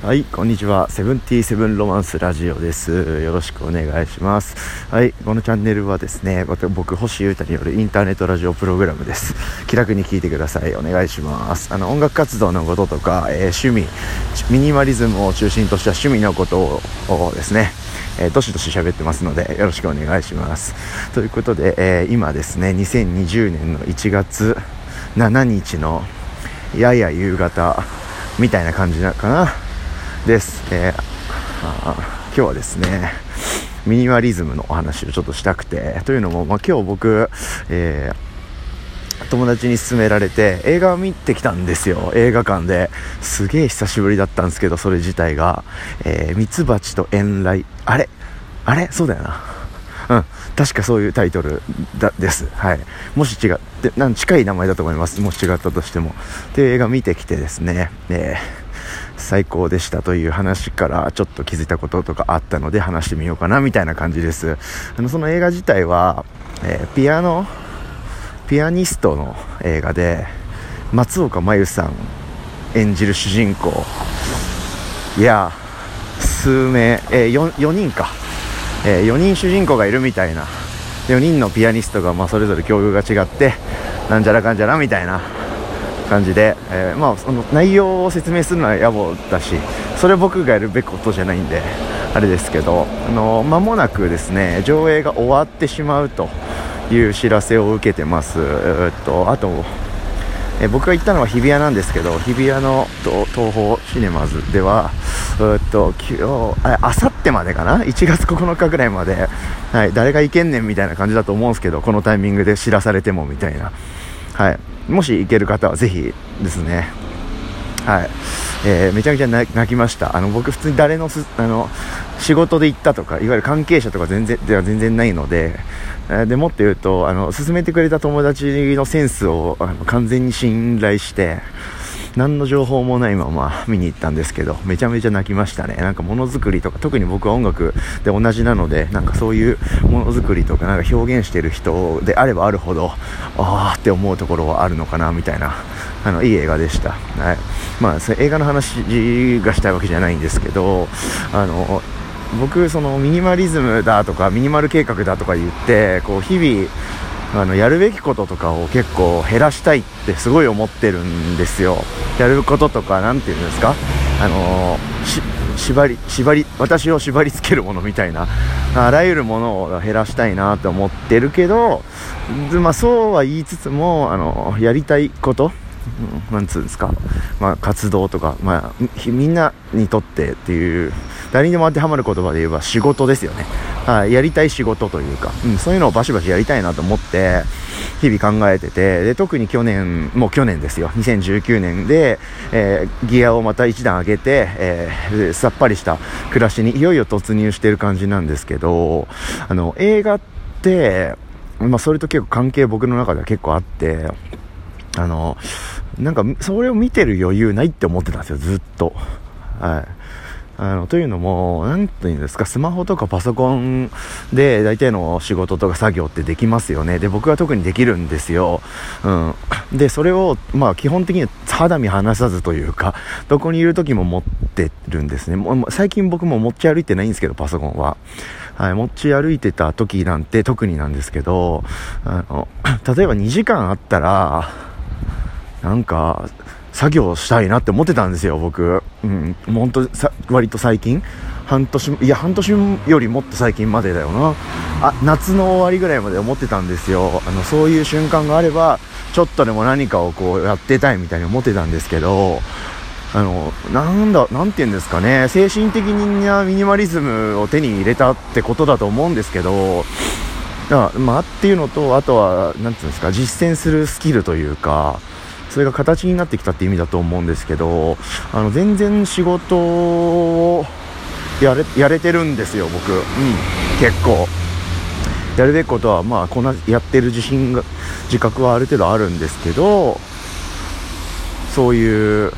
はい、こんにちは。セブンティーセブンロマンスラジオです。よろしくお願いします。はい、このチャンネルはですね、僕、星優太によるインターネットラジオプログラムです。気楽に聞いてください。お願いします。あの、音楽活動のこととか、えー趣味、ミニマリズムを中心とした趣味のことをですね、えーどしどし喋ってますので、よろしくお願いします。ということで、えー今ですね、2020年の1月7日のやや夕方みたいな感じなのかなです、えー今日はですねミニマリズムのお話をちょっとしたくてというのも、まあ、今日僕、えー友達に勧められて映画を見てきたんですよ。映画館で。すげえ久しぶりだったんですけどそれ自体が「ミツバチと遠雷」あれ？あれ？そうだよな。うん、確かそういうタイトルだです。はい。もし違って、なん近い名前だと思います。もし違ったとしても。っていう映画見てきてですね、えー最高でしたという話からちょっと気づいたこととかあったので話してみようかなみたいな感じです。あの、その映画自体は、えーピアノ、ピアニストの映画で、松岡真優さん演じる主人公、いや、数名、えー、4, 4人か。え4人主人公がいるみたいな4人のピアニストがまあそれぞれ境遇が違ってなんじゃらかんじゃらみたいな感じで、えーまあ、その内容を説明するのは野暮だしそれ僕がやるべきことじゃないんであれですけどあの間もなくですね上映が終わってしまうという知らせを受けてます。えーっとあとえー僕が行ったのは日比谷なんですけど日比谷の東宝シネマズではうーっとああさってまでかな？1月9日ぐらいまで、はい、誰が行けんねんみたいな感じだと思うんですけどこのタイミングで知らされてもみたいな、はい、もし行ける方はぜひですね。はい、えーめちゃめちゃ泣きました。あの僕普通に誰のすあの仕事で行ったとかいわゆる関係者とか全然では全然ないのでえーでもっと言うとあの勧めてくれた友達のセンスをあの完全に信頼して何の情報もないまま見に行ったんですけどめちゃめちゃ泣きましたね。なんかものづくりとか特に僕は音楽で同じなのでなんかそういうものづくりとかなんか表現してる人であればあるほどあーって思うところはあるのかなみたいなあのいい映画でした、はい。まあ、そ映画の話がしたいわけじゃないんですけどあの僕そのミニマリズムだとかミニマル計画だとか言ってこう日々あのやるべきこととかを結構減らしたいってすごい思ってるんですよ。やることとか何て言うんですか？あの縛り縛り私を縛り付けるものみたいな。あらゆるものを減らしたいなと思ってるけどまあ、そうは言いつつもあのやりたいことうんなんつうんですか、まあ、活動とか、まあ、みんなにとってっていう誰にでも当てはまる言葉で言えば仕事ですよね、はい、やりたい仕事というか、うん、そういうのをバシバシやりたいなと思って日々考えててで特に去年もう去年ですよ2019年で、えーギアをまた一段上げて、えーさっぱりした暮らしにいよいよ突入してる感じなんですけどあの映画って、まあ、それと結構関係僕の中では結構あってあの、なんか、それを見てる余裕ないって思ってたんですよ、ずっと。はい。あの、というのも、なんていうんですか、スマホとかパソコンで大体の仕事とか作業ってできますよね。で、僕は特にできるんですよ。うん。で、それを、まあ、基本的には肌身離さずというか、どこにいる時も持ってるんですね。もう最近僕も持ち歩いてないんですけど、パソコンは。はい、持ち歩いてた時なんて特になんですけど、あの、例えば2時間あったら、なんか、作業したいなって思ってたんですよ、僕。うん、もう本当さ、割と最近。半年、いや、半年よりもっと最近までだよな。あ、夏の終わりぐらいまで思ってたんですよ。あの、そういう瞬間があれば、ちょっとでも何かをこうやってたいみたいに思ってたんですけど、あの、なんだ、なんて言うんですかね、精神的なミニマリズムを手に入れたってことだと思うんですけど、だまあ、っていうのと、あとは、なんていうんですか、実践するスキルというか、それが形になってきたって意味だと思うんですけど、あの、全然仕事をやれ、やれてるんですよ、僕。うん、結構。やるべきことは、まあ、こんな、やってる自信が、自覚はある程度あるんですけど、そういう、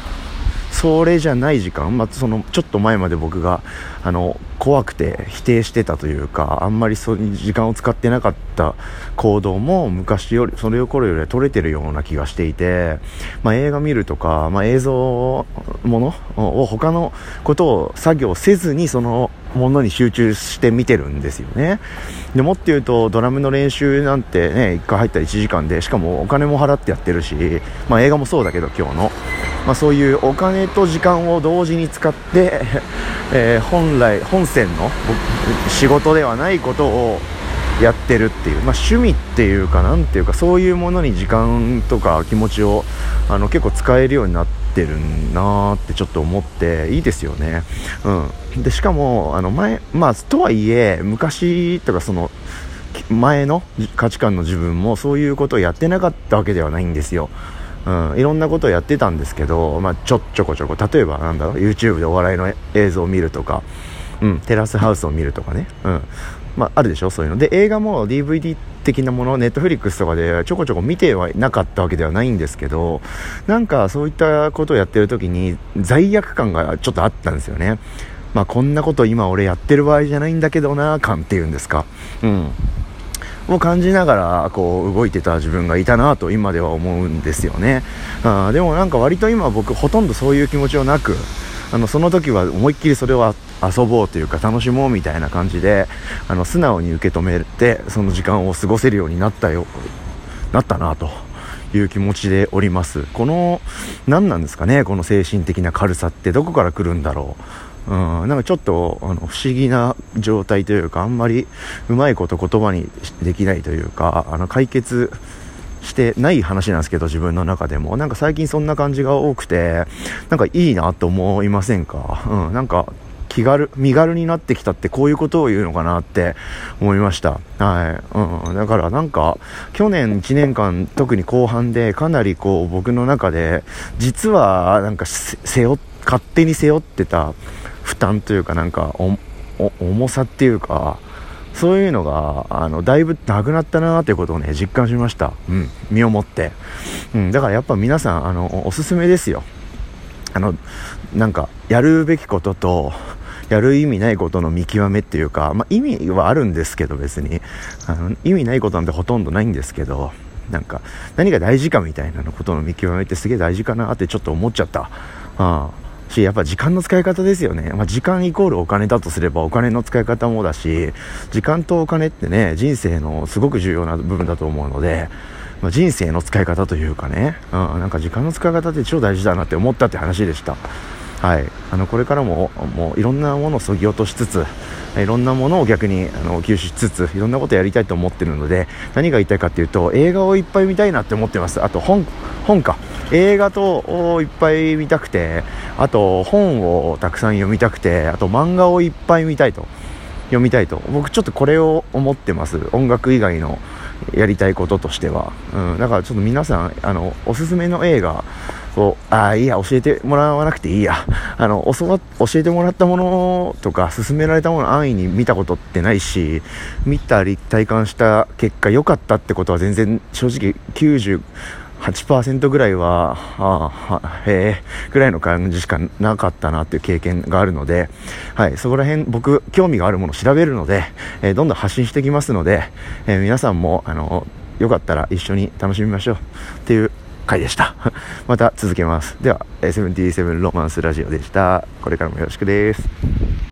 それじゃない時間、まあ、そのちょっと前まで僕があの怖くて否定してたというかあんまりそういう時間を使ってなかった行動も昔よりそれ頃よりは取れてるような気がしていて、まあ、映画見るとか、まあ、映像ものを他のことを作業せずにそのものに集中して見てるんですよね。でもって言うとドラムの練習なんてね1回入ったら1時間でしかもお金も払ってやってるし、まあ、映画もそうだけど今日の、まあ、そういうお金と時間を同時に使って えー、本来本線の仕事ではないことをやってるっていう、まあ、趣味っていうかなんていうかそういうものに時間とか気持ちをあの結構使えるようになっててるなーってちょっと思っていいですよね。うん、でしかもあの前、まあ、とはいえ昔とかその前の価値観の自分もそういうことをやってなかったわけではないんですよ。うん、いろんなことをやってたんですけど、まあ、ちょっちょこちょこ例えばなんだろう YouTube でお笑いの映像を見るとか、うん、テラスハウスを見るとかね、うん。まあ、あるでしょ？そういうの。で映画も DVD 的なものネットフリックスとかでちょこちょこ見てはなかったわけではないんですけどなんかそういったことをやってる時に罪悪感がちょっとあったんですよね。まあこんなこと今俺やってる場合じゃないんだけどな感っていうんですか。うん。を感じながらこう動いてた自分がいたなと今では思うんですよね。あでもなんか割と今僕ほとんどそういう気持ちはなくあのその時は思いっきりそれを遊ぼうというか楽しもうみたいな感じであの素直に受け止めてその時間を過ごせるようになったよなったなという気持ちでおります。この何なんですかねこの精神的な軽さってどこから来るんだろう。うん、なんかちょっとあの不思議な状態というかあんまりうまいこと言葉にできないというかあの解決してない話なんですけど自分の中でも。なんか最近そんな感じが多くてなんかいいなと思いませんか、うん、なんか気軽身軽になってきたってこういうことを言うのかなって思いました。はい、うん、だからなんか去年1年間特に後半でかなりこう僕の中で実はなんか背負勝手に背負ってた負担というかなんか重さっていうかそういうのがあのだいぶなくなったなということをね実感しました、うん、身をもって、うん、だからやっぱ皆さんあのおすすめですよ。あのなんかやるべきこととやる意味ないことの見極めっていうか、まあ、意味はあるんですけど別にあの意味ないことなんてほとんどないんですけどなんか何が大事かみたいなことの見極めってすげえ大事かなってちょっと思っちゃった、あし、やっぱ時間の使い方ですよね。まあ、時間イコールお金だとすればお金の使い方もだし、時間とお金ってね、人生のすごく重要な部分だと思うので、まあ、人生の使い方というかね、うん、なんか時間の使い方って超大事だなって思ったって話でした。はい、あのこれからももういろんなものをそぎ落としつついろんなものを逆にあの吸収しつついろんなことをやりたいと思ってるので何が言いたいかっていうと映画をいっぱい見たいなって思ってます。あと本本か。映画といっぱい見たくてあと本をたくさん読みたくてあと漫画をいっぱい見たいと。読みたいと。僕ちょっとこれを思ってます。音楽以外のやりたいこととしては、うん、だからちょっと皆さんあのおすすめの映画をああいいや教えてもらわなくていいや。あの教わ教えてもらったものとか勧められたもの安易に見たことってないし見たり体感した結果良かったってことは全然正直98%ぐらいは、ああ、へえ、ぐらいの感じしかなかったなっていう経験があるので、はい、そこら辺僕、興味があるものを調べるので、えー、どんどん発信していきますので、えー、皆さんも、あの、よかったら一緒に楽しみましょう。っていう回でした。また続けます。では、77ロマンスラジオでした。これからもよろしくです。